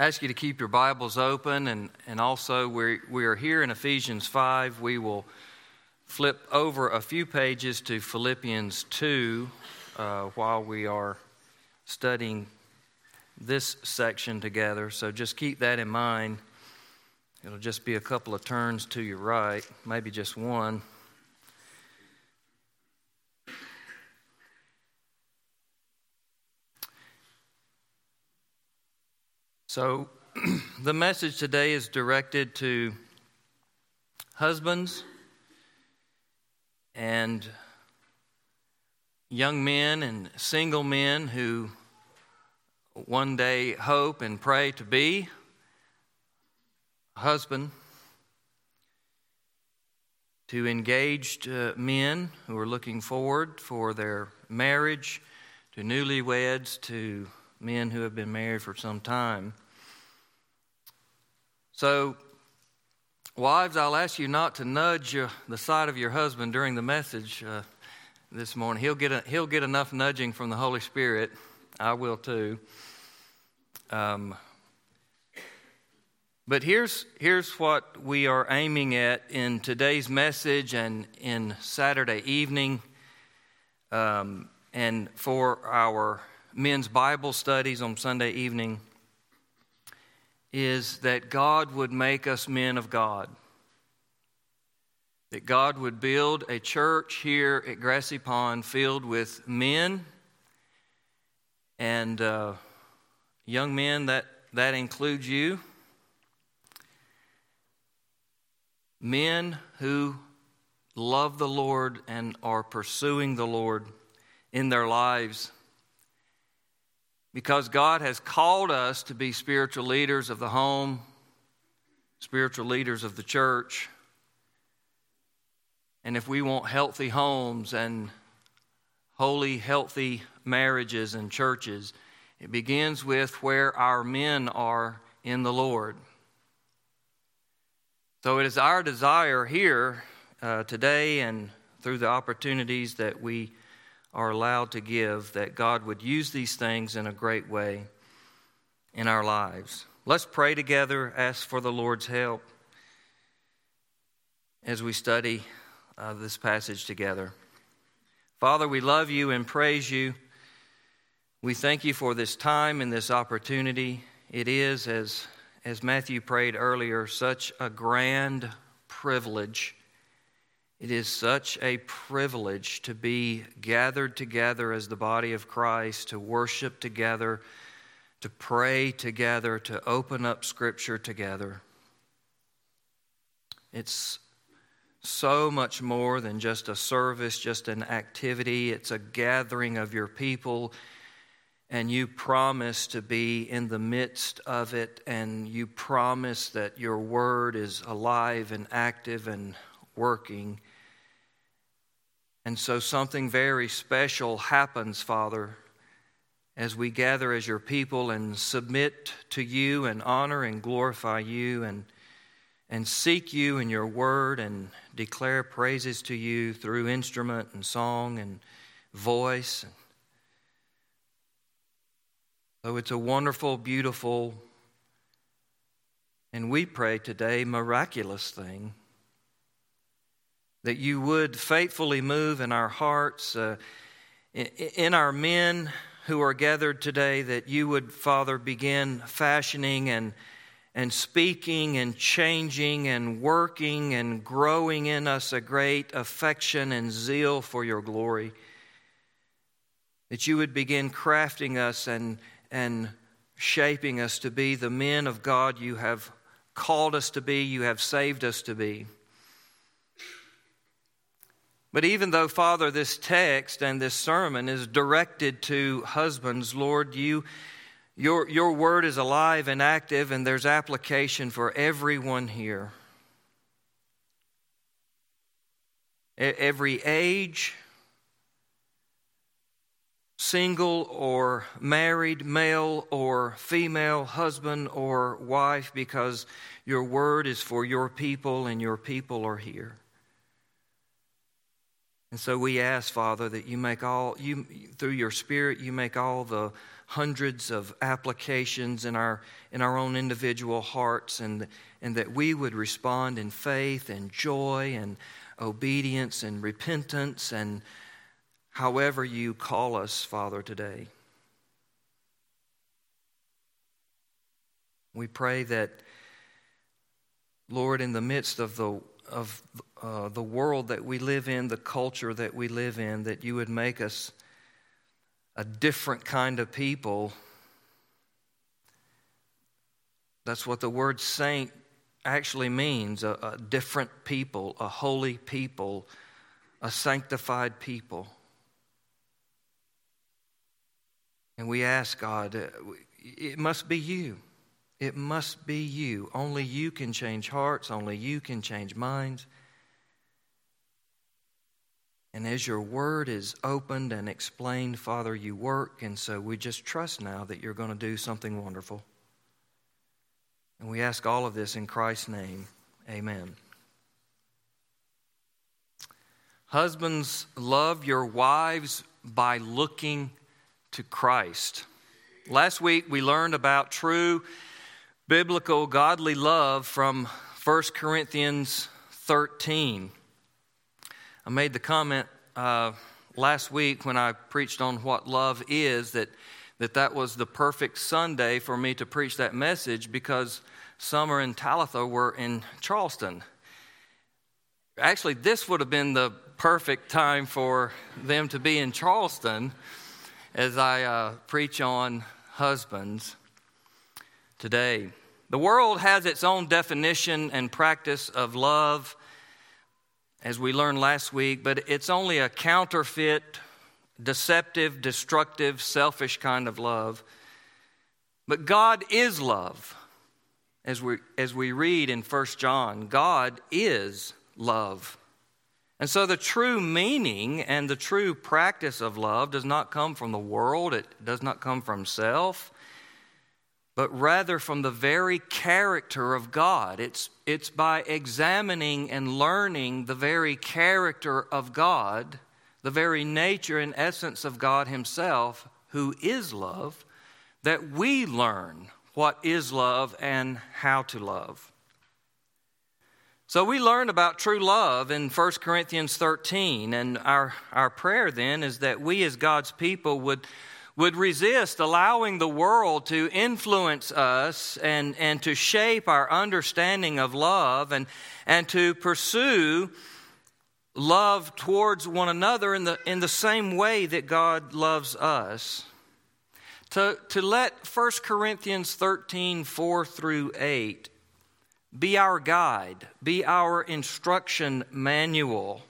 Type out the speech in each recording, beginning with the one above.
ask you to keep your Bibles open, and, and also we we are here in Ephesians 5. We will flip over a few pages to Philippians 2 uh, while we are studying this section together. So just keep that in mind. It'll just be a couple of turns to your right, maybe just one. So, the message today is directed to husbands and young men and single men who one day hope and pray to be a husband, to engaged uh, men who are looking forward for their marriage, to newlyweds, to men who have been married for some time. So, wives, I'll ask you not to nudge your, the side of your husband during the message uh, this morning. He'll get, a, he'll get enough nudging from the Holy Spirit. I will too. Um, but here's, here's what we are aiming at in today's message and in Saturday evening um, and for our men's Bible studies on Sunday evening is that God would make us men of God. That God would build a church here at Grassy Pond filled with men and uh, young men, that, that includes you. Men who love the Lord and are pursuing the Lord in their lives because God has called us to be spiritual leaders of the home, spiritual leaders of the church. And if we want healthy homes and holy, healthy marriages and churches, it begins with where our men are in the Lord. So it is our desire here uh, today and through the opportunities that we are allowed to give, that God would use these things in a great way in our lives. Let's pray together, ask for the Lord's help as we study uh, this passage together. Father, we love you and praise you. We thank you for this time and this opportunity. It is, as, as Matthew prayed earlier, such a grand privilege it is such a privilege to be gathered together as the body of Christ, to worship together, to pray together, to open up Scripture together. It's so much more than just a service, just an activity. It's a gathering of your people, and you promise to be in the midst of it, and you promise that your word is alive and active and working. And so something very special happens, Father, as we gather as your people and submit to you and honor and glorify you and, and seek you in your word and declare praises to you through instrument and song and voice. So it's a wonderful, beautiful, and we pray today, miraculous thing that you would faithfully move in our hearts, uh, in our men who are gathered today, that you would, Father, begin fashioning and, and speaking and changing and working and growing in us a great affection and zeal for your glory. That you would begin crafting us and, and shaping us to be the men of God you have called us to be, you have saved us to be. But even though, Father, this text and this sermon is directed to husbands, Lord, you, your, your word is alive and active, and there's application for everyone here. Every age, single or married, male or female, husband or wife, because your word is for your people and your people are here. And so we ask, Father, that you make all, you, through your Spirit, you make all the hundreds of applications in our, in our own individual hearts, and, and that we would respond in faith and joy and obedience and repentance and however you call us, Father, today. We pray that, Lord, in the midst of the of uh, the world that we live in, the culture that we live in, that you would make us a different kind of people. That's what the word saint actually means a, a different people, a holy people, a sanctified people. And we ask God, uh, it must be you. It must be you. Only you can change hearts, only you can change minds. And as your word is opened and explained, Father, you work. And so we just trust now that you're going to do something wonderful. And we ask all of this in Christ's name. Amen. Husbands, love your wives by looking to Christ. Last week we learned about true biblical godly love from 1 Corinthians 13. I made the comment uh, last week when I preached on what love is that, that that was the perfect Sunday for me to preach that message because Summer and Talitha were in Charleston. Actually, this would have been the perfect time for them to be in Charleston as I uh, preach on husbands today. The world has its own definition and practice of love, as we learned last week, but it's only a counterfeit, deceptive, destructive, selfish kind of love. But God is love. As we, as we read in 1 John, God is love. And so the true meaning and the true practice of love does not come from the world, it does not come from self but rather from the very character of God. It's, it's by examining and learning the very character of God, the very nature and essence of God Himself, who is love, that we learn what is love and how to love. So we learn about true love in 1 Corinthians 13, and our, our prayer then is that we as God's people would would resist allowing the world to influence us and, and to shape our understanding of love and, and to pursue love towards one another in the, in the same way that God loves us. To, to let 1 Corinthians 13, 4 through 8 be our guide, be our instruction manual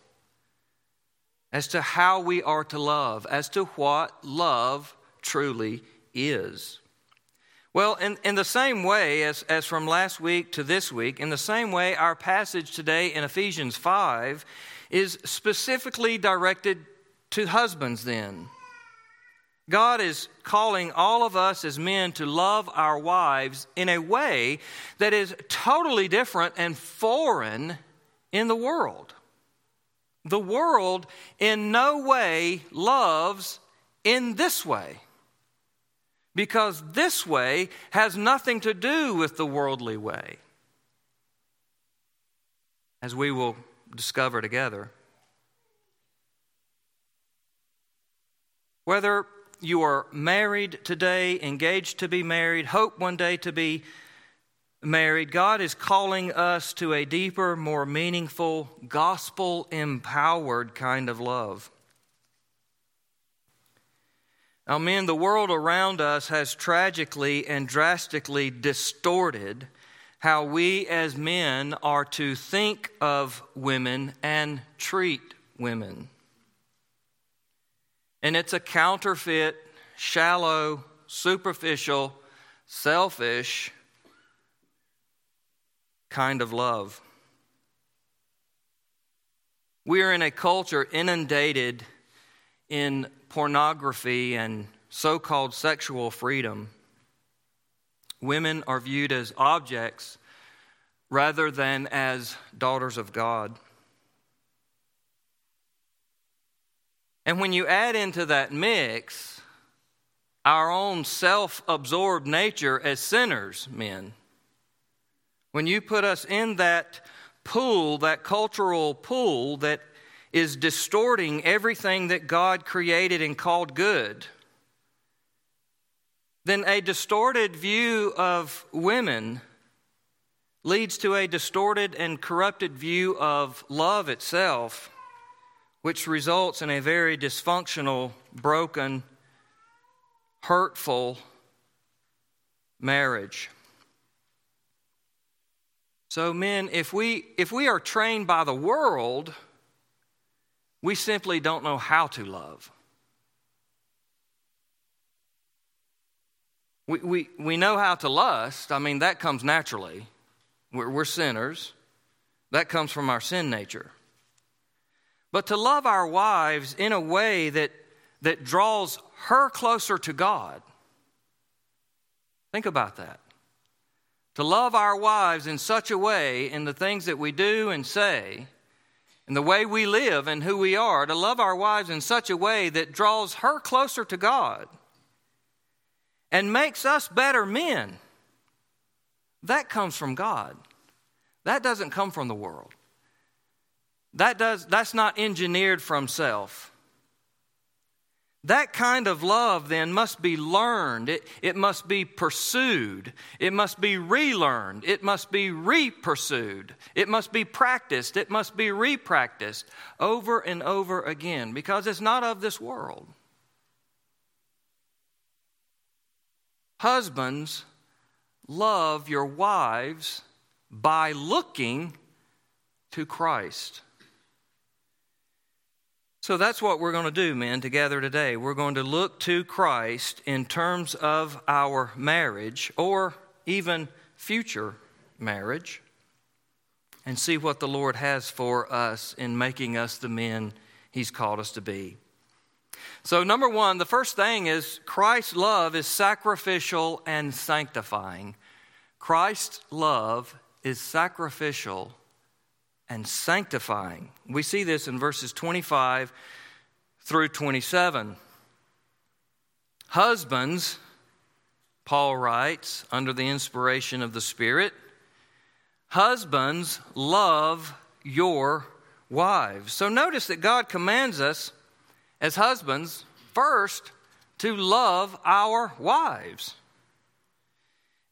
as to how we are to love, as to what love truly is. Well, in, in the same way as, as from last week to this week, in the same way, our passage today in Ephesians 5 is specifically directed to husbands, then. God is calling all of us as men to love our wives in a way that is totally different and foreign in the world. The world in no way loves in this way because this way has nothing to do with the worldly way, as we will discover together. Whether you are married today, engaged to be married, hope one day to be married, God is calling us to a deeper, more meaningful, gospel empowered kind of love. Now, men, the world around us has tragically and drastically distorted how we as men are to think of women and treat women. And it's a counterfeit, shallow, superficial, selfish kind of love. We are in a culture inundated in pornography and so called sexual freedom, women are viewed as objects rather than as daughters of God. And when you add into that mix our own self absorbed nature as sinners, men. When you put us in that pool, that cultural pool that is distorting everything that God created and called good, then a distorted view of women leads to a distorted and corrupted view of love itself, which results in a very dysfunctional, broken, hurtful marriage. So, men, if we, if we are trained by the world, we simply don't know how to love. We, we, we know how to lust. I mean, that comes naturally. We're, we're sinners. That comes from our sin nature. But to love our wives in a way that, that draws her closer to God, think about that. To love our wives in such a way in the things that we do and say, and the way we live and who we are, to love our wives in such a way that draws her closer to God and makes us better men. That comes from God. That doesn't come from the world. That does, that's not engineered from self. That kind of love then must be learned. It, it must be pursued. It must be relearned. It must be re-pursued. It must be practiced. It must be re-practiced over and over again because it's not of this world. Husbands, love your wives by looking to Christ. So that's what we're going to do, men, together today. We're going to look to Christ in terms of our marriage or even future marriage and see what the Lord has for us in making us the men He's called us to be. So, number one, the first thing is Christ's love is sacrificial and sanctifying. Christ's love is sacrificial and sanctifying. We see this in verses 25 through 27. Husbands, Paul writes, under the inspiration of the Spirit, husbands, love your wives. So notice that God commands us as husbands, first, to love our wives.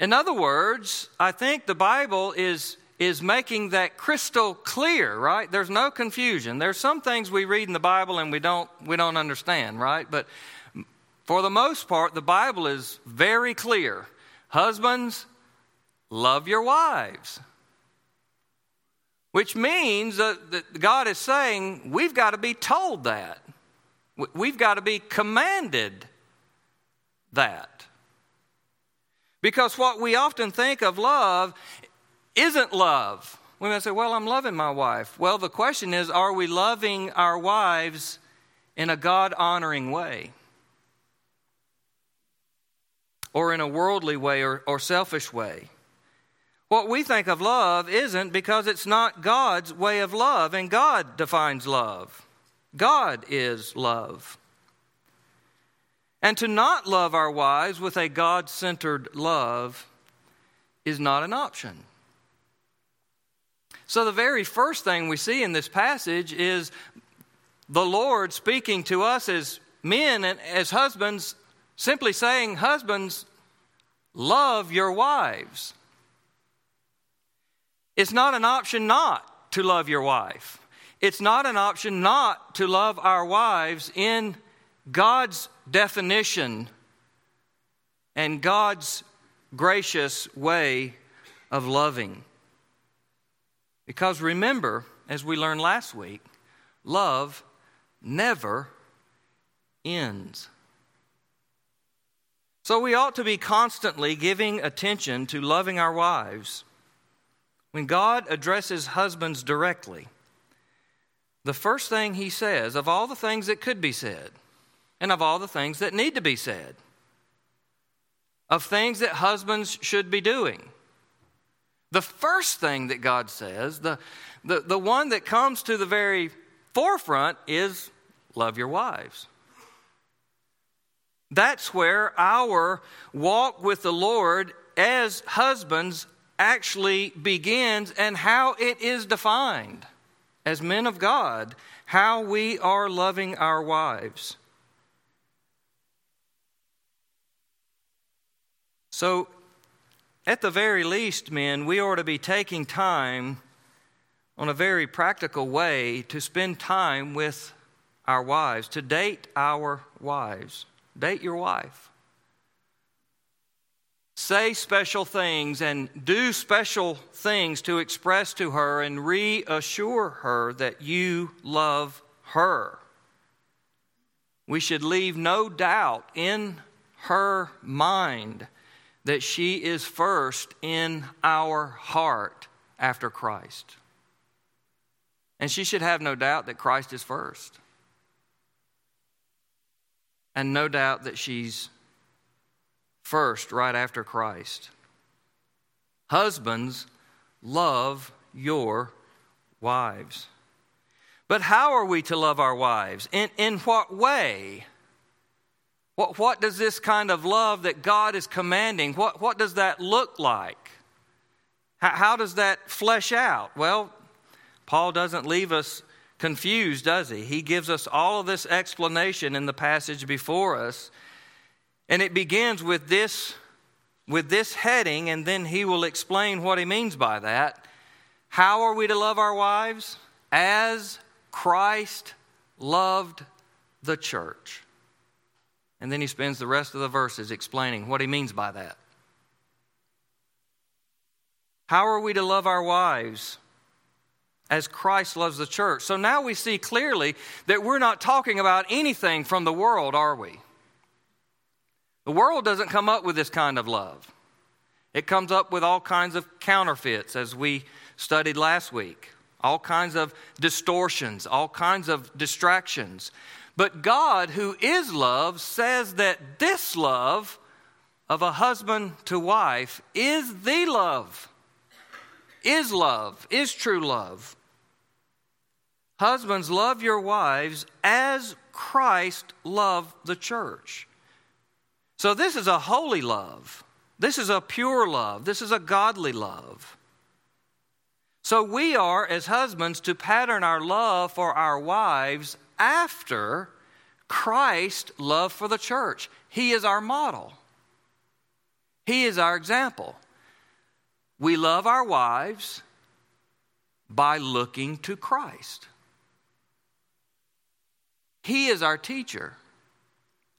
In other words, I think the Bible is, is making that crystal clear, right? There's no confusion. There's some things we read in the Bible and we don't, we don't understand, right? But for the most part, the Bible is very clear. Husbands, love your wives. Which means that God is saying we've got to be told that. We've got to be commanded that. Because what we often think of love isn't love. We might say, Well, I'm loving my wife. Well, the question is, are we loving our wives in a God honoring way? Or in a worldly way or, or selfish way? What we think of love isn't because it's not God's way of love, and God defines love. God is love. And to not love our wives with a God centered love is not an option. So, the very first thing we see in this passage is the Lord speaking to us as men and as husbands, simply saying, Husbands, love your wives. It's not an option not to love your wife. It's not an option not to love our wives in God's definition and God's gracious way of loving. Because remember, as we learned last week, love never ends. So we ought to be constantly giving attention to loving our wives. When God addresses husbands directly, the first thing he says, of all the things that could be said, and of all the things that need to be said, of things that husbands should be doing. The first thing that God says, the, the, the one that comes to the very forefront, is love your wives. That's where our walk with the Lord as husbands actually begins and how it is defined as men of God, how we are loving our wives. So, at the very least, men, we ought to be taking time on a very practical way to spend time with our wives, to date our wives. Date your wife. Say special things and do special things to express to her and reassure her that you love her. We should leave no doubt in her mind that she is first in our heart after Christ. And she should have no doubt that Christ is first. And no doubt that she's first right after Christ. Husbands, love your wives. But how are we to love our wives? In, in what way? What, what does this kind of love that God is commanding, what, what does that look like? How, how does that flesh out? Well, Paul doesn't leave us confused, does he? He gives us all of this explanation in the passage before us. And it begins with this, with this heading, and then he will explain what he means by that. How are we to love our wives? As Christ loved the church. And then he spends the rest of the verses explaining what he means by that. How are we to love our wives? as Christ loves the church. So now we see clearly that we're not talking about anything from the world, are we? The world doesn't come up with this kind of love. It comes up with all kinds of counterfeits, as we studied last week, all kinds of distortions, all kinds of distractions. But God, who is love, says that this love of a husband to wife is the love, is love, is true love. Husbands, love your wives as Christ loved the church. So, this is a holy love. This is a pure love. This is a godly love. So, we are, as husbands, to pattern our love for our wives after Christ's love for the church. He is our model, He is our example. We love our wives by looking to Christ. He is our teacher,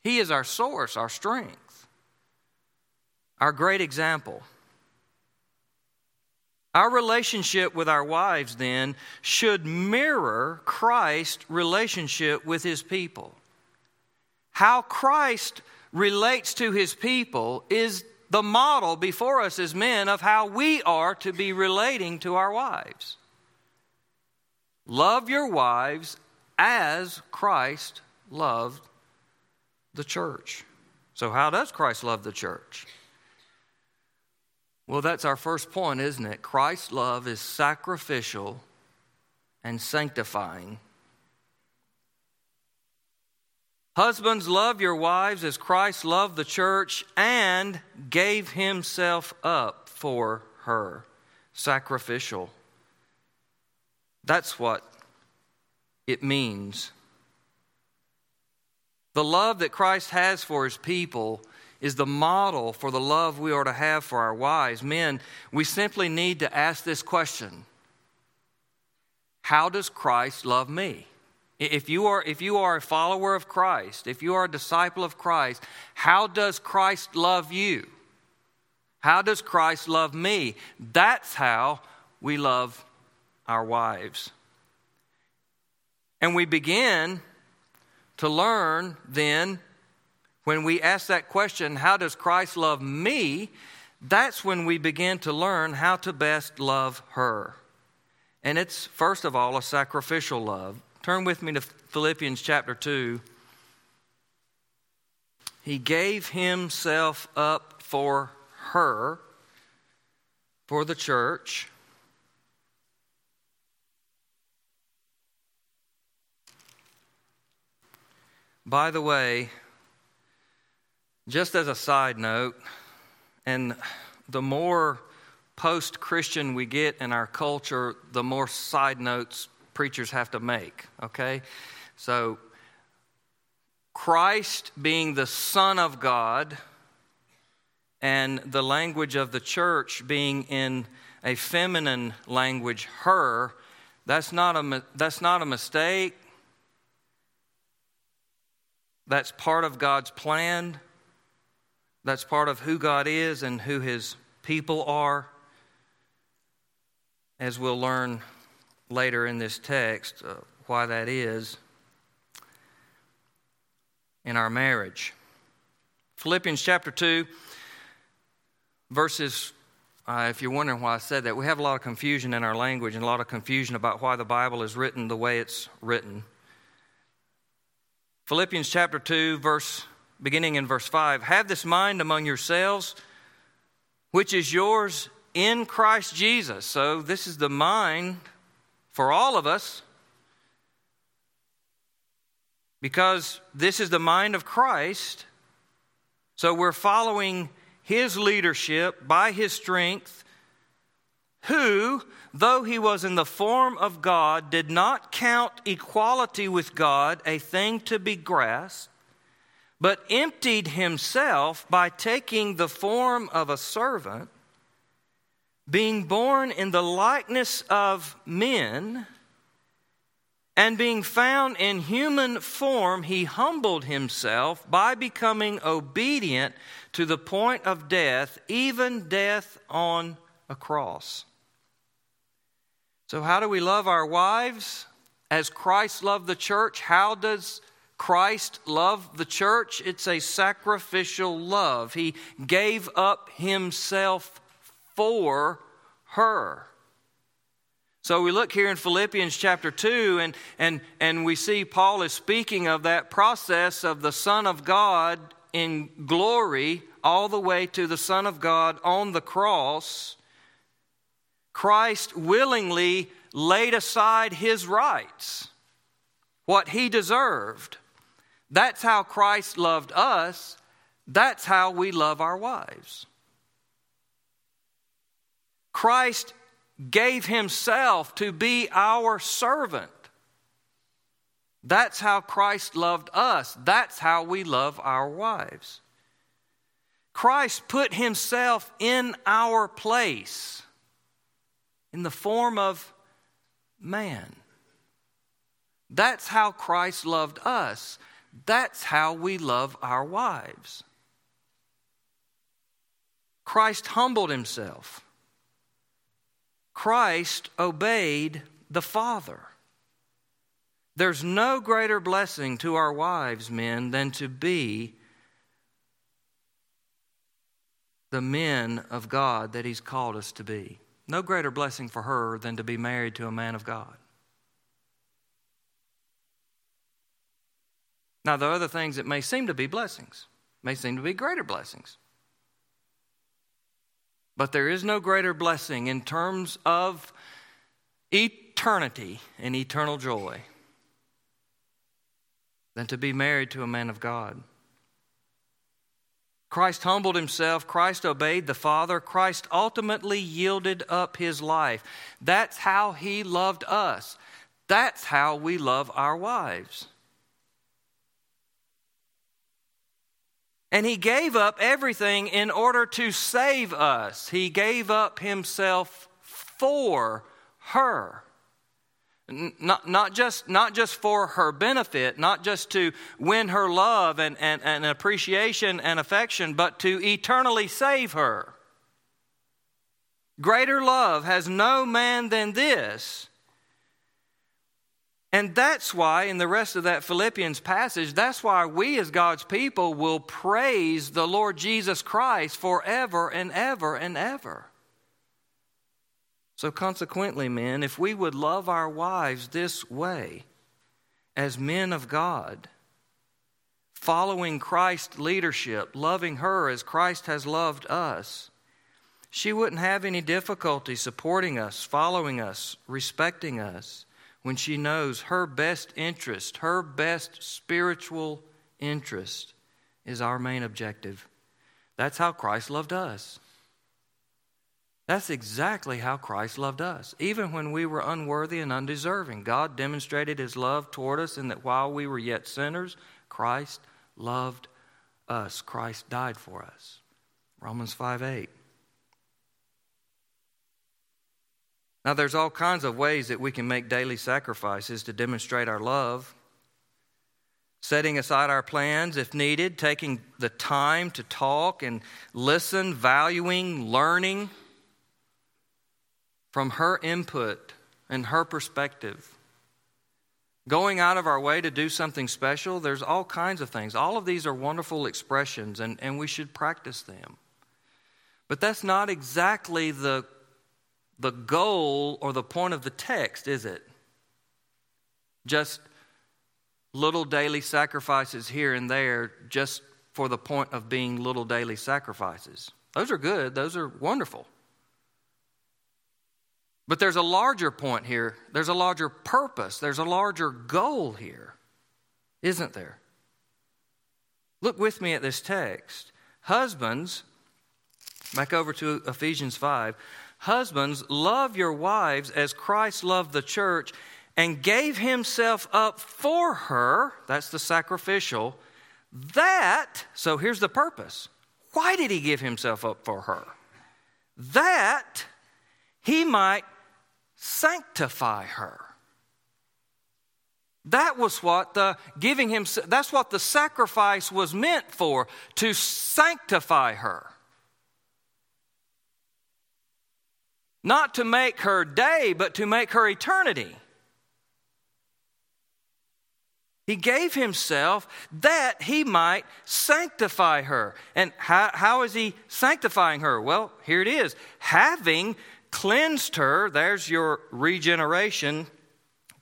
He is our source, our strength, our great example. Our relationship with our wives, then, should mirror Christ's relationship with his people. How Christ relates to his people is the model before us as men of how we are to be relating to our wives. Love your wives as Christ loved the church. So, how does Christ love the church? Well, that's our first point, isn't it? Christ's love is sacrificial and sanctifying. Husbands, love your wives as Christ loved the church and gave himself up for her. Sacrificial. That's what it means. The love that Christ has for his people is the model for the love we are to have for our wives. Men, we simply need to ask this question How does Christ love me? If you, are, if you are a follower of Christ, if you are a disciple of Christ, how does Christ love you? How does Christ love me? That's how we love our wives. And we begin to learn then, when we ask that question, how does Christ love me? That's when we begin to learn how to best love her. And it's, first of all, a sacrificial love. Turn with me to Philippians chapter 2. He gave himself up for her, for the church. By the way, Just as a side note, and the more post Christian we get in our culture, the more side notes preachers have to make, okay? So, Christ being the Son of God and the language of the church being in a feminine language, her, that's not a, that's not a mistake. That's part of God's plan. That's part of who God is and who His people are. As we'll learn later in this text, uh, why that is in our marriage. Philippians chapter 2, verses, uh, if you're wondering why I said that, we have a lot of confusion in our language and a lot of confusion about why the Bible is written the way it's written. Philippians chapter 2, verse beginning in verse 5 Have this mind among yourselves, which is yours in Christ Jesus. So, this is the mind for all of us because this is the mind of Christ. So, we're following his leadership by his strength, who, though he was in the form of God, did not count equality with God a thing to be grasped but emptied himself by taking the form of a servant, being born in the likeness of men, and being found in human form, he humbled himself by becoming obedient to the point of death, even death on a cross. So, how do we love our wives? As Christ loved the church, how does Christ loved the church, it's a sacrificial love. He gave up himself for her. So we look here in Philippians chapter 2, and, and, and we see Paul is speaking of that process of the Son of God in glory all the way to the Son of God on the cross. Christ willingly laid aside his rights, what he deserved that's how Christ loved us. That's how we love our wives. Christ gave himself to be our servant. That's how Christ loved us. That's how we love our wives. Christ put himself in our place in the form of man. That's how Christ loved us. That's how we love our wives. Christ humbled himself. Christ obeyed the Father. There's no greater blessing to our wives, men, than to be the men of God that He's called us to be. No greater blessing for her than to be married to a man of God. Now, there are other things that may seem to be blessings, may seem to be greater blessings. But there is no greater blessing in terms of eternity and eternal joy than to be married to a man of God. Christ humbled himself. Christ obeyed the Father. Christ ultimately yielded up his life. That's how he loved us. That's how we love our wives. And he gave up everything in order to save us. He gave up himself for her. Not, not, just, not just for her benefit, not just to win her love and, and, and appreciation and affection, but to eternally save her. Greater love has no man than this and that's why, in the rest of that Philippians passage, that's why we as God's people will praise the Lord Jesus Christ forever and ever and ever. So, consequently, men, if we would love our wives this way, as men of God, following Christ's leadership, loving her as Christ has loved us, she wouldn't have any difficulty supporting us, following us, respecting us when she knows her best interest, her best spiritual interest, is our main objective. That's how Christ loved us. That's exactly how Christ loved us. Even when we were unworthy and undeserving, God demonstrated his love toward us in that while we were yet sinners, Christ loved us. Christ died for us. Romans 5 8. Now, there's all kinds of ways that we can make daily sacrifices to demonstrate our love. Setting aside our plans if needed, taking the time to talk and listen, valuing, learning from her input and her perspective. Going out of our way to do something special, there's all kinds of things. All of these are wonderful expressions, and, and we should practice them. But that's not exactly the, the goal or the point of the text, is it? Just little daily sacrifices here and there, just for the point of being little daily sacrifices. Those are good, those are wonderful. But there's a larger point here. There's a larger purpose. There's a larger goal here, isn't there? Look with me at this text. Husbands, back over to Ephesians 5. Husbands, love your wives as Christ loved the church and gave himself up for her. That's the sacrificial. That, so here's the purpose. Why did he give himself up for her? That he might sanctify her. That was what the giving him, that's what the sacrifice was meant for, to sanctify her. Not to make her day, but to make her eternity. He gave himself that he might sanctify her. And how, how is he sanctifying her? Well, here it is having cleansed her, there's your regeneration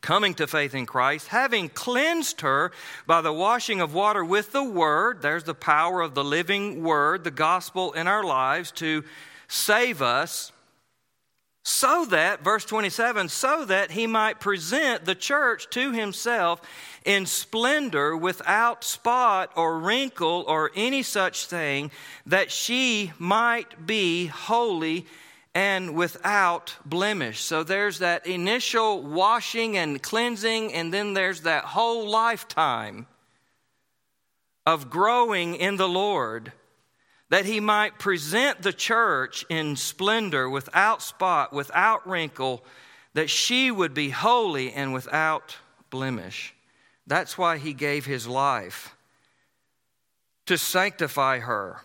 coming to faith in Christ, having cleansed her by the washing of water with the Word, there's the power of the living Word, the gospel in our lives to save us, so that, verse 27, so that he might present the church to himself in splendor without spot or wrinkle or any such thing, that she might be holy and without blemish. So there's that initial washing and cleansing, and then there's that whole lifetime of growing in the Lord that he might present the church in splendor, without spot, without wrinkle, that she would be holy and without blemish. That's why he gave his life to sanctify her.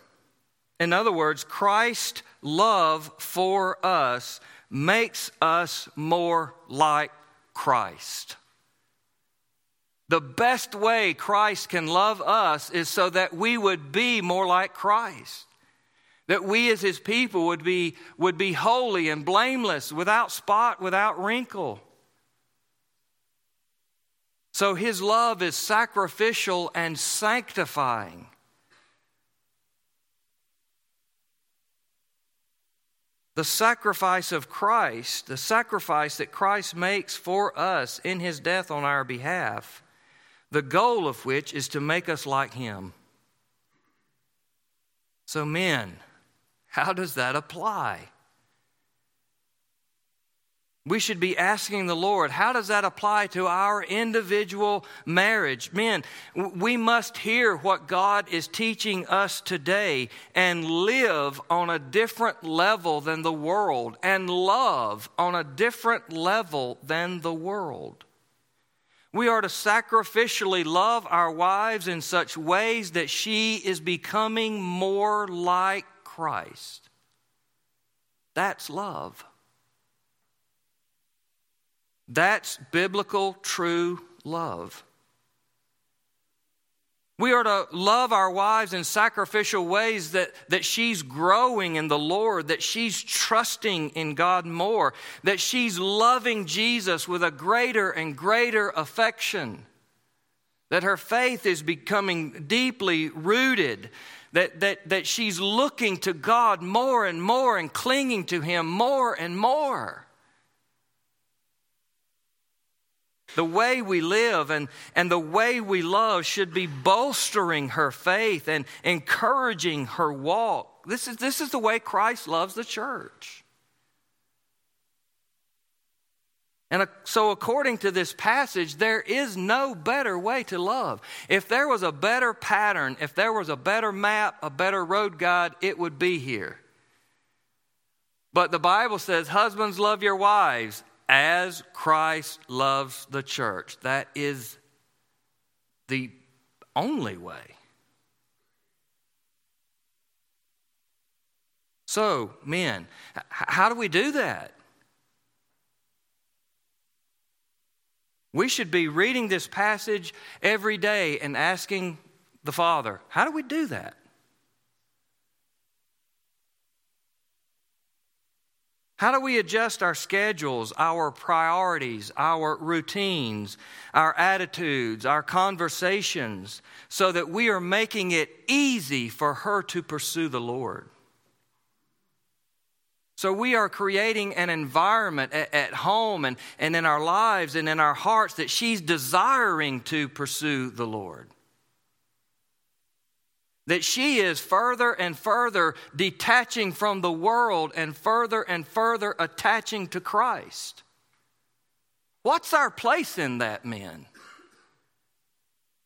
In other words, Christ's love for us makes us more like Christ. The best way Christ can love us is so that we would be more like Christ. That we as his people would be, would be holy and blameless, without spot, without wrinkle. So his love is sacrificial and sanctifying. the sacrifice of Christ, the sacrifice that Christ makes for us in his death on our behalf, the goal of which is to make us like him. So, men, how does that apply? We should be asking the Lord, how does that apply to our individual marriage? Men, we must hear what God is teaching us today and live on a different level than the world and love on a different level than the world. We are to sacrificially love our wives in such ways that she is becoming more like Christ. That's love. That's biblical, true love. We are to love our wives in sacrificial ways that, that she's growing in the Lord, that she's trusting in God more, that she's loving Jesus with a greater and greater affection, that her faith is becoming deeply rooted, that, that, that she's looking to God more and more and clinging to Him more and more. The way we live and, and the way we love should be bolstering her faith and encouraging her walk. This is, this is the way Christ loves the church. And uh, so, according to this passage, there is no better way to love. If there was a better pattern, if there was a better map, a better road guide, it would be here. But the Bible says, Husbands, love your wives as Christ loves the church. That is the only way. So, men, how do we do that? We should be reading this passage every day and asking the Father, how do we do that? How do we adjust our schedules, our priorities, our routines, our attitudes, our conversations, so that we are making it easy for her to pursue the Lord? So we are creating an environment at, at, home and, and in our lives and in our hearts that she's desiring to pursue the Lord. That she is further and further detaching from the world and further and further attaching to Christ. What's our place in that, men?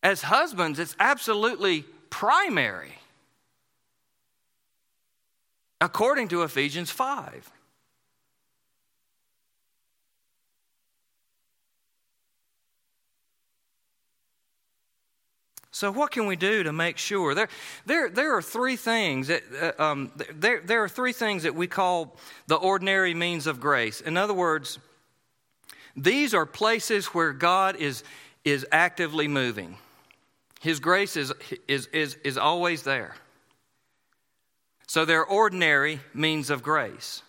As husbands, it's absolutely primary according to Ephesians 5. So, what can we do to make sure? There, there, there are three things that uh, um, there, there are three things that we call the ordinary means of grace. In other words, these are places where God is is actively moving. His grace is is is, is always there. So they're ordinary means of grace.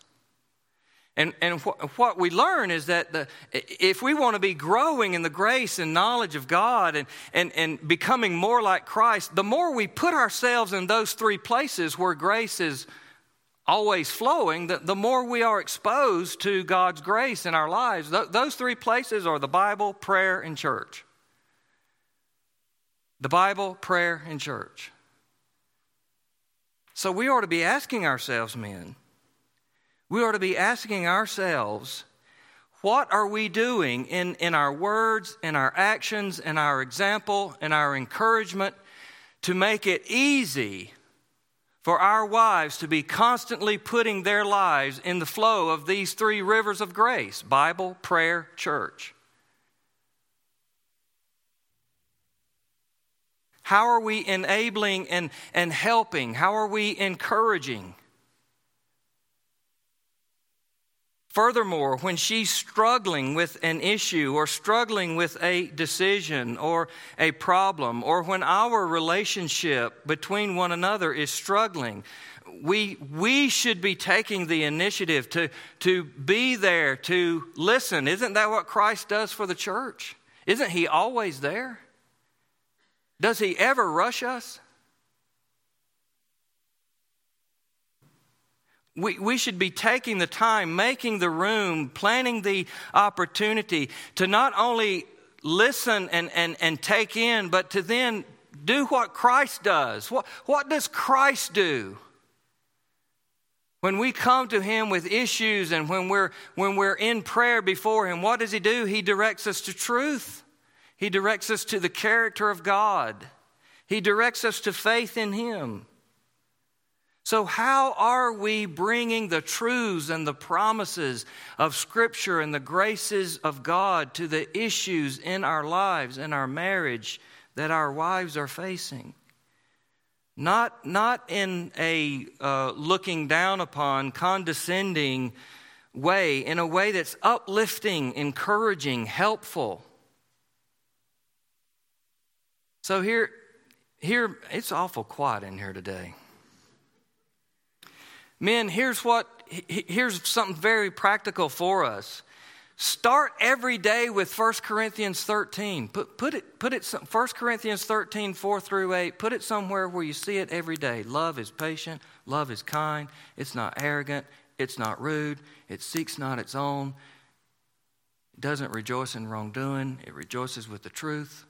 And, and wh- what we learn is that the, if we want to be growing in the grace and knowledge of God and, and, and becoming more like Christ, the more we put ourselves in those three places where grace is always flowing, the, the more we are exposed to God's grace in our lives. Th- those three places are the Bible, prayer, and church. The Bible, prayer, and church. So we ought to be asking ourselves, men, we ought to be asking ourselves, what are we doing in, in our words, in our actions, in our example, in our encouragement to make it easy for our wives to be constantly putting their lives in the flow of these three rivers of grace Bible, prayer, church? How are we enabling and, and helping? How are we encouraging? Furthermore, when she's struggling with an issue or struggling with a decision or a problem, or when our relationship between one another is struggling, we, we should be taking the initiative to, to be there, to listen. Isn't that what Christ does for the church? Isn't He always there? Does he ever rush us? We, we should be taking the time, making the room, planning the opportunity to not only listen and, and, and take in, but to then do what Christ does. What, what does Christ do? When we come to Him with issues and when we're, when we're in prayer before Him, what does He do? He directs us to truth. He directs us to the character of God. He directs us to faith in Him. So, how are we bringing the truths and the promises of Scripture and the graces of God to the issues in our lives, in our marriage that our wives are facing? Not, not in a uh, looking down upon, condescending way, in a way that's uplifting, encouraging, helpful. So here, here it's awful quiet in here today. Men, here's what here's something very practical for us. Start every day with 1 Corinthians 13. Put, put it, put it, 1 Corinthians 13, 4 through 8. Put it somewhere where you see it every day. Love is patient. Love is kind. It's not arrogant. It's not rude. It seeks not its own. It doesn't rejoice in wrongdoing, it rejoices with the truth.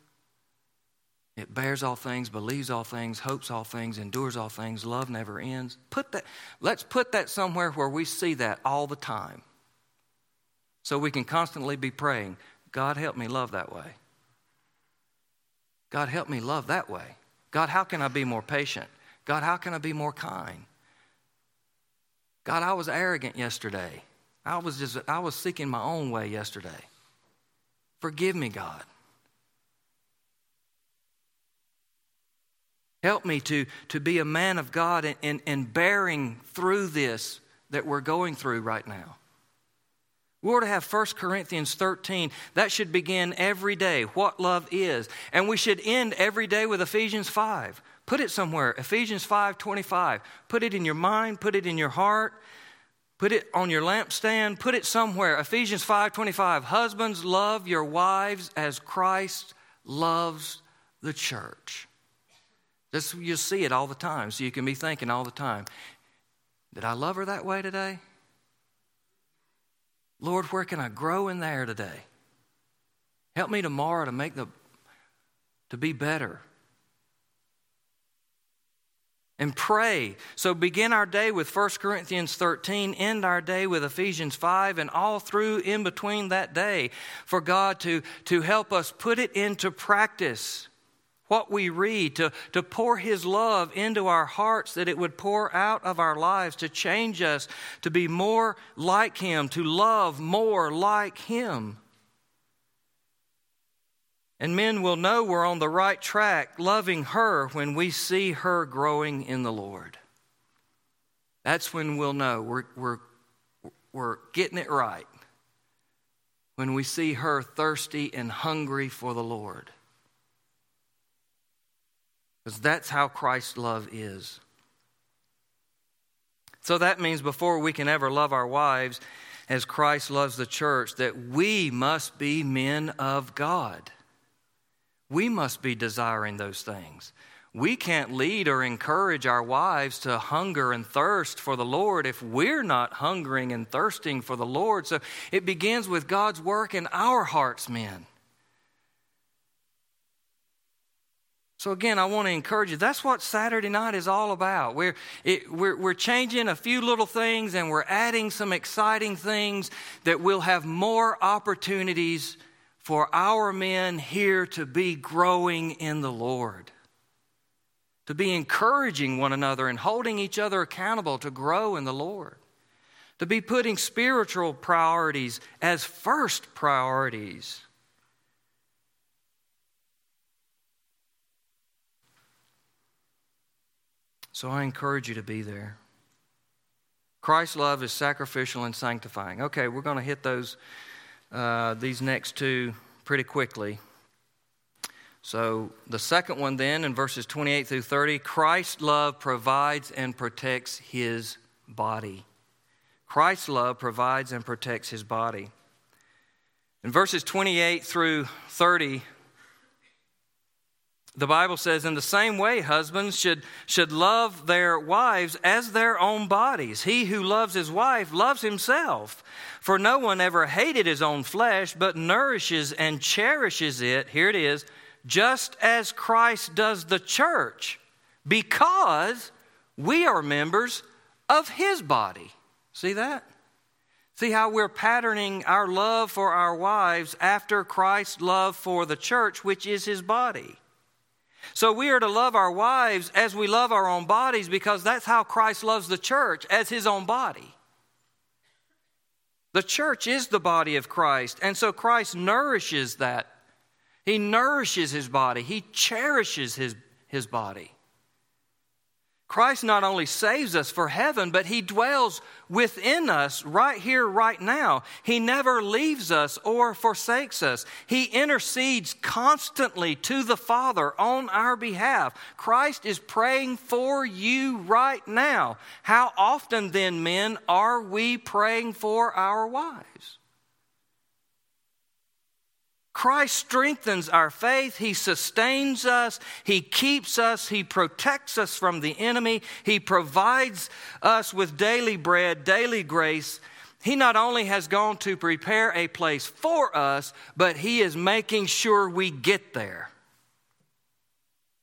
It bears all things, believes all things, hopes all things, endures all things, love never ends. Put that, let's put that somewhere where we see that all the time. So we can constantly be praying, God help me love that way. God help me love that way. God, how can I be more patient? God, how can I be more kind? God, I was arrogant yesterday. I was just I was seeking my own way yesterday. Forgive me, God. Help me to, to be a man of God and, and bearing through this that we're going through right now. We ought to have 1 Corinthians 13. That should begin every day, what love is. And we should end every day with Ephesians 5. Put it somewhere, Ephesians 5 25. Put it in your mind, put it in your heart, put it on your lampstand, put it somewhere. Ephesians 5 25. Husbands, love your wives as Christ loves the church. You see it all the time, so you can be thinking all the time, did I love her that way today? Lord, where can I grow in there today? Help me tomorrow to make the to be better. And pray. So begin our day with 1 Corinthians 13, end our day with Ephesians 5, and all through in between that day for God to, to help us put it into practice what we read, to, to pour His love into our hearts, that it would pour out of our lives to change us, to be more like Him, to love more like Him. And men will know we're on the right track, loving her when we see her growing in the Lord. That's when we'll know we're, we're, we're getting it right. When we see her thirsty and hungry for the Lord. Because that's how Christ's love is. So that means before we can ever love our wives as Christ loves the church, that we must be men of God. We must be desiring those things. We can't lead or encourage our wives to hunger and thirst for the Lord if we're not hungering and thirsting for the Lord. So it begins with God's work in our hearts, men. So, again, I want to encourage you. That's what Saturday night is all about. We're, it, we're, we're changing a few little things and we're adding some exciting things that will have more opportunities for our men here to be growing in the Lord, to be encouraging one another and holding each other accountable to grow in the Lord, to be putting spiritual priorities as first priorities. So I encourage you to be there. Christ's love is sacrificial and sanctifying. Okay, we're going to hit those uh, these next two pretty quickly. So the second one then in verses 28 through 30, Christ's love provides and protects his body. Christ's love provides and protects his body. In verses 28 through 30, the Bible says, in the same way, husbands should, should love their wives as their own bodies. He who loves his wife loves himself. For no one ever hated his own flesh, but nourishes and cherishes it. Here it is, just as Christ does the church, because we are members of his body. See that? See how we're patterning our love for our wives after Christ's love for the church, which is his body. So we are to love our wives as we love our own bodies because that's how Christ loves the church as his own body. The church is the body of Christ, and so Christ nourishes that. He nourishes his body, he cherishes his, his body. Christ not only saves us for heaven, but He dwells within us right here, right now. He never leaves us or forsakes us. He intercedes constantly to the Father on our behalf. Christ is praying for you right now. How often then, men, are we praying for our wives? Christ strengthens our faith. He sustains us. He keeps us. He protects us from the enemy. He provides us with daily bread, daily grace. He not only has gone to prepare a place for us, but He is making sure we get there.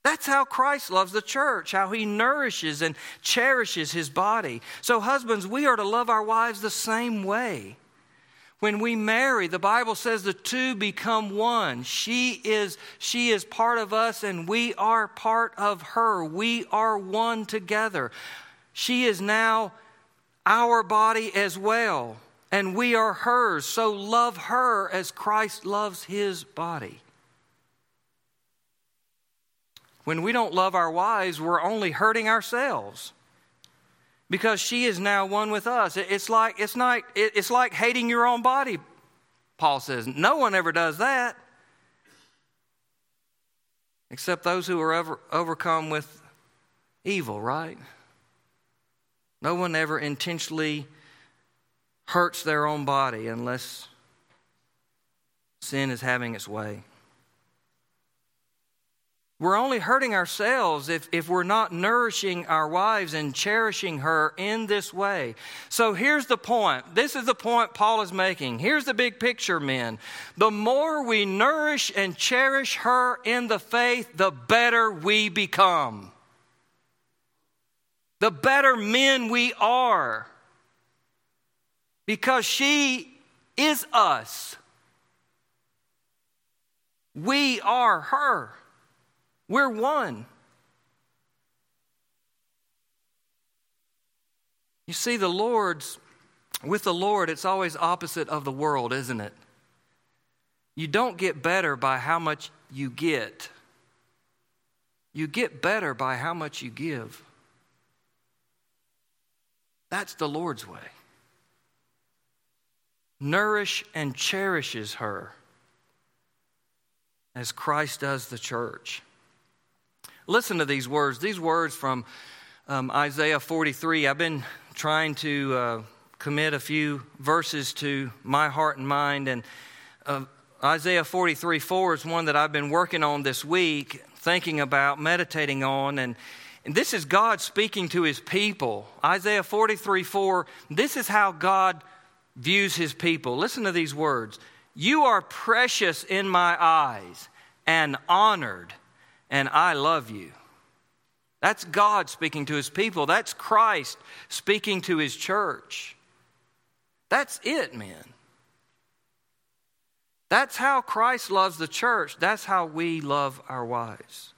That's how Christ loves the church, how he nourishes and cherishes his body. So, husbands, we are to love our wives the same way. When we marry, the Bible says the two become one. She is, she is part of us and we are part of her. We are one together. She is now our body as well, and we are hers. So love her as Christ loves his body. When we don't love our wives, we're only hurting ourselves because she is now one with us. It's like, it's, not, it's like hating your own body, Paul says. No one ever does that except those who are overcome with evil, right? No one ever intentionally hurts their own body unless sin is having its way. We're only hurting ourselves if, if we're not nourishing our wives and cherishing her in this way. So here's the point. This is the point Paul is making. Here's the big picture, men. The more we nourish and cherish her in the faith, the better we become. The better men we are. Because she is us. We are her. We're one. You see, the Lord's, with the Lord, it's always opposite of the world, isn't it? You don't get better by how much you get, you get better by how much you give. That's the Lord's way. Nourish and cherishes her as Christ does the church. Listen to these words. These words from um, Isaiah 43. I've been trying to uh, commit a few verses to my heart and mind, and uh, Isaiah 43 4 is one that I've been working on this week, thinking about, meditating on, and, and this is God speaking to his people. Isaiah 43 4, this is how God views his people. Listen to these words You are precious in my eyes and honored and I love you. That's God speaking to his people. That's Christ speaking to his church. That's it, man. That's how Christ loves the church. That's how we love our wives.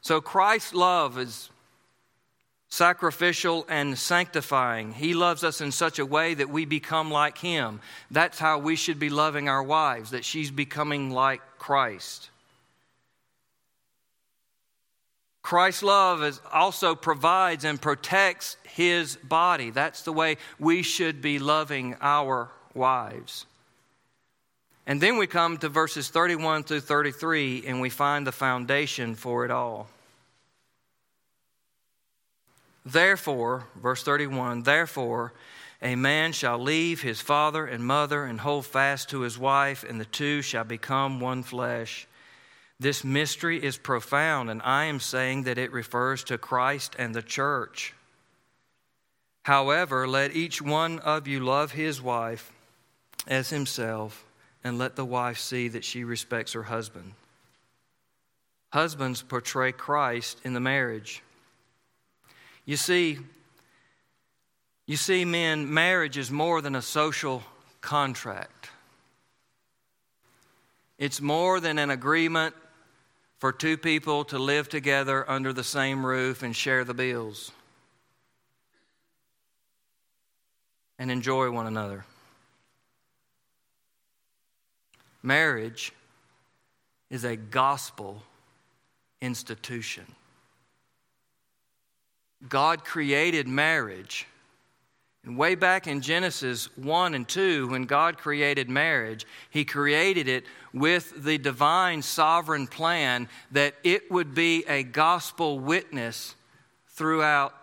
So Christ's love is sacrificial and sanctifying. He loves us in such a way that we become like Him. That's how we should be loving our wives, that she's becoming like Christ. Christ's love is also provides and protects his body. That's the way we should be loving our wives. And then we come to verses 31 through 33 and we find the foundation for it all. Therefore, verse 31, therefore, a man shall leave his father and mother and hold fast to his wife, and the two shall become one flesh. This mystery is profound, and I am saying that it refers to Christ and the church. However, let each one of you love his wife as himself, and let the wife see that she respects her husband. Husbands portray Christ in the marriage. You see, you see, men, marriage is more than a social contract. It's more than an agreement for two people to live together under the same roof and share the bills and enjoy one another. Marriage is a gospel institution. God created marriage and way back in Genesis 1 and 2, when God created marriage, He created it with the divine sovereign plan that it would be a gospel witness throughout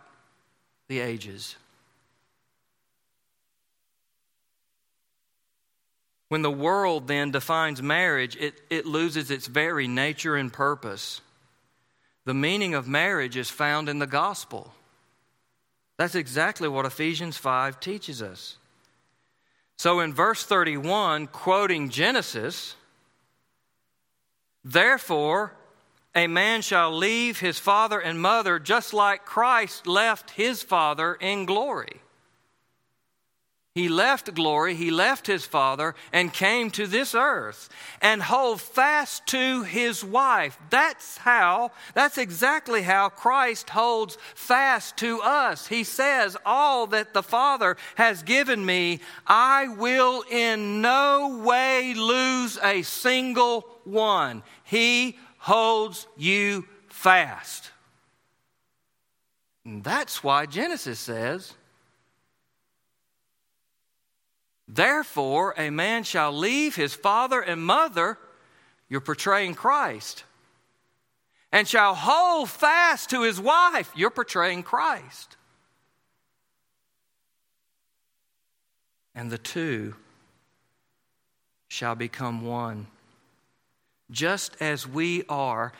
the ages. When the world then defines marriage, it, it loses its very nature and purpose. The meaning of marriage is found in the gospel. That's exactly what Ephesians 5 teaches us. So in verse 31, quoting Genesis, therefore, a man shall leave his father and mother just like Christ left his father in glory. He left glory, he left his father, and came to this earth and hold fast to his wife. That's how, that's exactly how Christ holds fast to us. He says, All that the Father has given me, I will in no way lose a single one. He holds you fast. And that's why Genesis says, Therefore, a man shall leave his father and mother, you're portraying Christ, and shall hold fast to his wife, you're portraying Christ. And the two shall become one. Just as we are,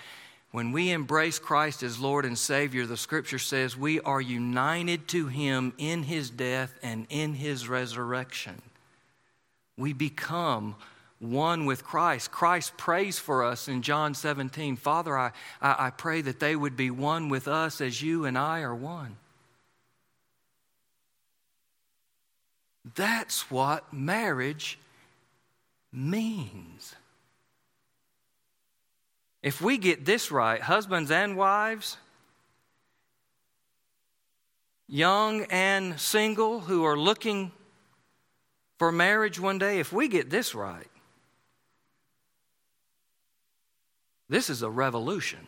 when we embrace Christ as Lord and Savior, the scripture says we are united to Him in His death and in His resurrection we become one with Christ. Christ prays for us in John 17 Father, I, I, I, pray that they would be one with us as you and I are one. That's what marriage means. If we get this right, husbands and wives, young and single who are looking for marriage one day, if we get this right, this is a revolution.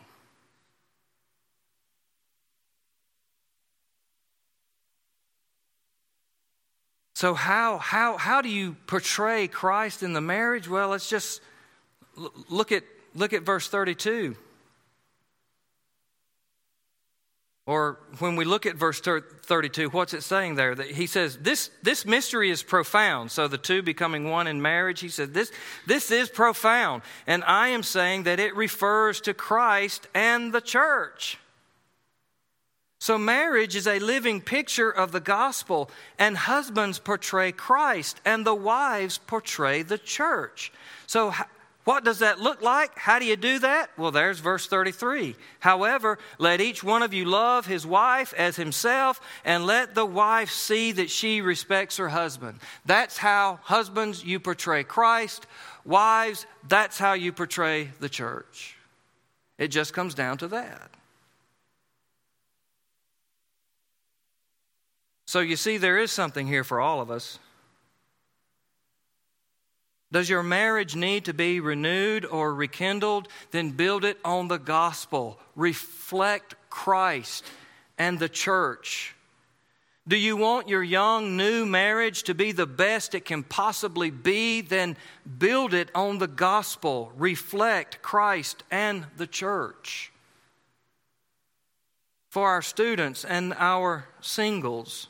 So, how, how, how do you portray Christ in the marriage? Well, let's just look at, look at verse 32. Or when we look at verse 32, what's it saying there? That he says, this, this mystery is profound. So the two becoming one in marriage, he said, this, this is profound. And I am saying that it refers to Christ and the church. So marriage is a living picture of the gospel, and husbands portray Christ, and the wives portray the church. So, what does that look like? How do you do that? Well, there's verse 33. However, let each one of you love his wife as himself, and let the wife see that she respects her husband. That's how, husbands, you portray Christ. Wives, that's how you portray the church. It just comes down to that. So you see, there is something here for all of us. Does your marriage need to be renewed or rekindled? Then build it on the gospel. Reflect Christ and the church. Do you want your young, new marriage to be the best it can possibly be? Then build it on the gospel. Reflect Christ and the church. For our students and our singles,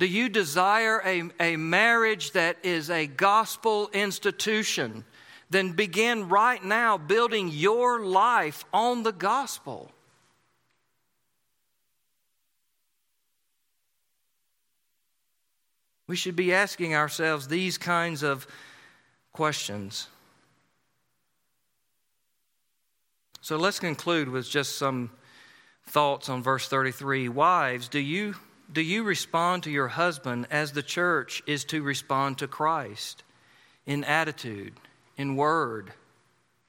do you desire a, a marriage that is a gospel institution? Then begin right now building your life on the gospel. We should be asking ourselves these kinds of questions. So let's conclude with just some thoughts on verse 33. Wives, do you do you respond to your husband as the church is to respond to Christ in attitude, in word,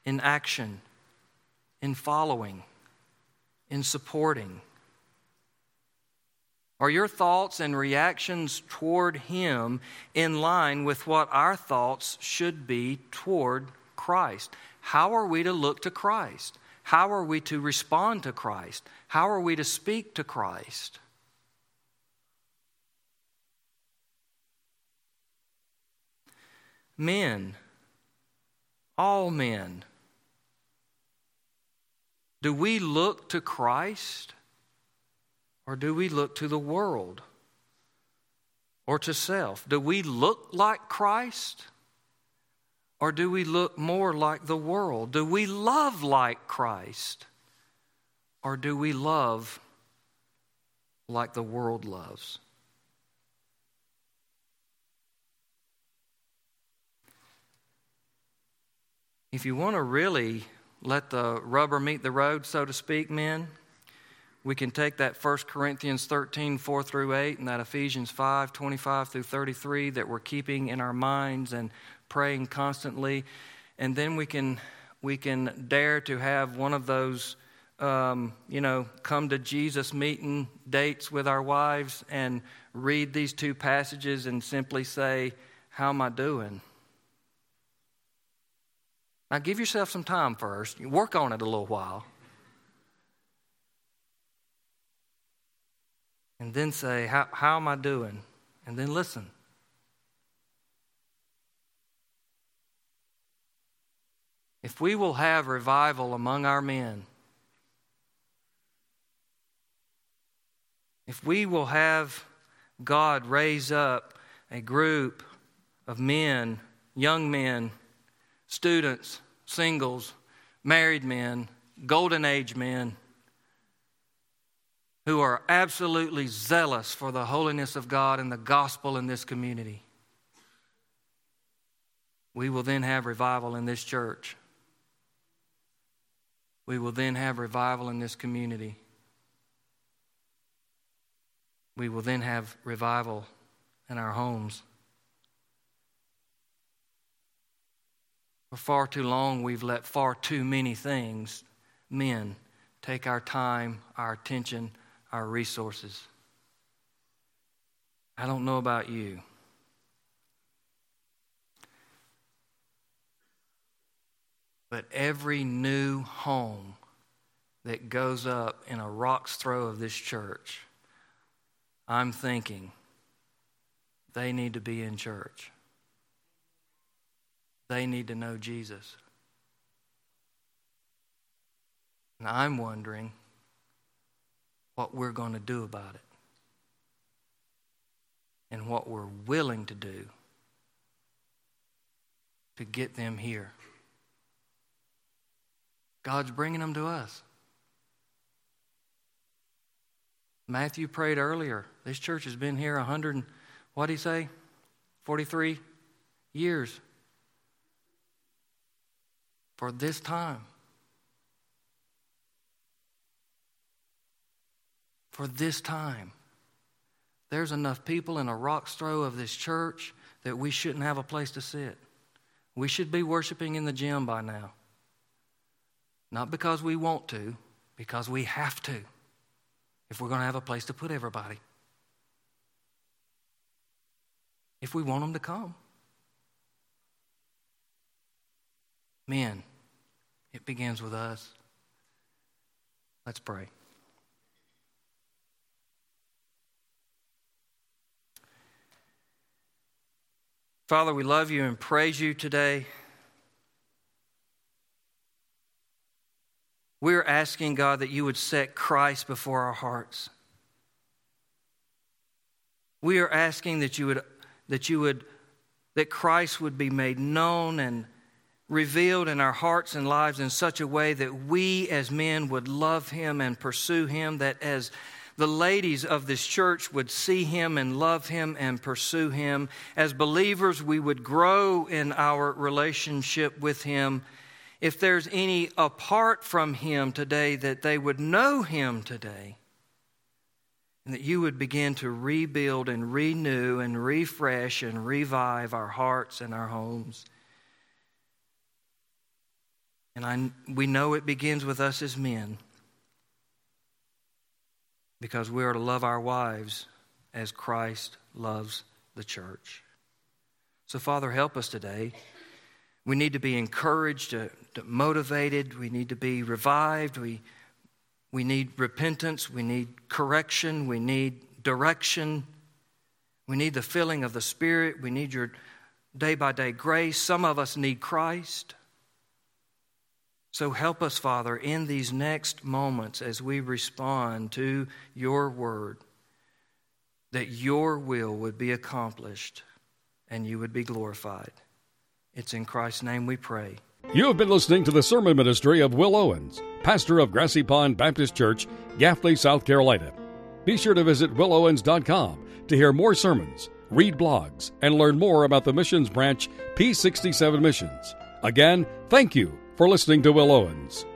in action, in following, in supporting? Are your thoughts and reactions toward Him in line with what our thoughts should be toward Christ? How are we to look to Christ? How are we to respond to Christ? How are we to speak to Christ? Men, all men, do we look to Christ or do we look to the world or to self? Do we look like Christ or do we look more like the world? Do we love like Christ or do we love like the world loves. If you want to really let the rubber meet the road, so to speak, men, we can take that 1 Corinthians 13, 4 through 8, and that Ephesians 5, 25 through 33 that we're keeping in our minds and praying constantly. And then we can, we can dare to have one of those, um, you know, come to Jesus meeting dates with our wives and read these two passages and simply say, How am I doing? Now, give yourself some time first. Work on it a little while. And then say, How, how am I doing? And then listen. If we will have revival among our men, if we will have God raise up a group of men, young men, students, singles, married men, golden age men who are absolutely zealous for the holiness of God and the gospel in this community. We will then have revival in this church. We will then have revival in this community. We will then have revival in our homes. For far too long, we've let far too many things, men, take our time, our attention, our resources. I don't know about you. But every new home that goes up in a rock's throw of this church, I'm thinking they need to be in church. They need to know Jesus. And I'm wondering what we're going to do about it and what we're willing to do to get them here. God's bringing them to us. Matthew prayed earlier. This church has been here 100, what did he say? 43 years for this time. For this time. There's enough people in a rock's throw of this church that we shouldn't have a place to sit. We should be worshiping in the gym by now. Not because we want to, because we have to, if we're going to have a place to put everybody. If we want them to come. Men, it begins with us. Let's pray. Father, we love you and praise you today. We're asking, God, that you would set Christ before our hearts. We are asking that you would, that you would, that Christ would be made known and revealed in our hearts and lives in such a way that we as men would love him and pursue him, that as the ladies of this church would see him and love him and pursue him. As believers, we would grow in our relationship with him. If there's any apart from him today, that they would know him today. And that you would begin to rebuild and renew and refresh and revive our hearts and our homes. And I, we know it begins with us as men because we are to love our wives as Christ loves the church. So, Father, help us today. We need to be encouraged, uh, motivated. We need to be revived. We, we need repentance. We need correction. We need direction. We need the filling of the Spirit. We need your day by day grace. Some of us need Christ. So help us, Father, in these next moments as we respond to your word, that your will would be accomplished and you would be glorified. It's in Christ's name we pray. You have been listening to the sermon ministry of Will Owens, pastor of Grassy Pond Baptist Church, Gaffney, South Carolina. Be sure to visit willowens.com to hear more sermons, read blogs, and learn more about the missions branch P67 Missions. Again, thank you for listening to Will Owens.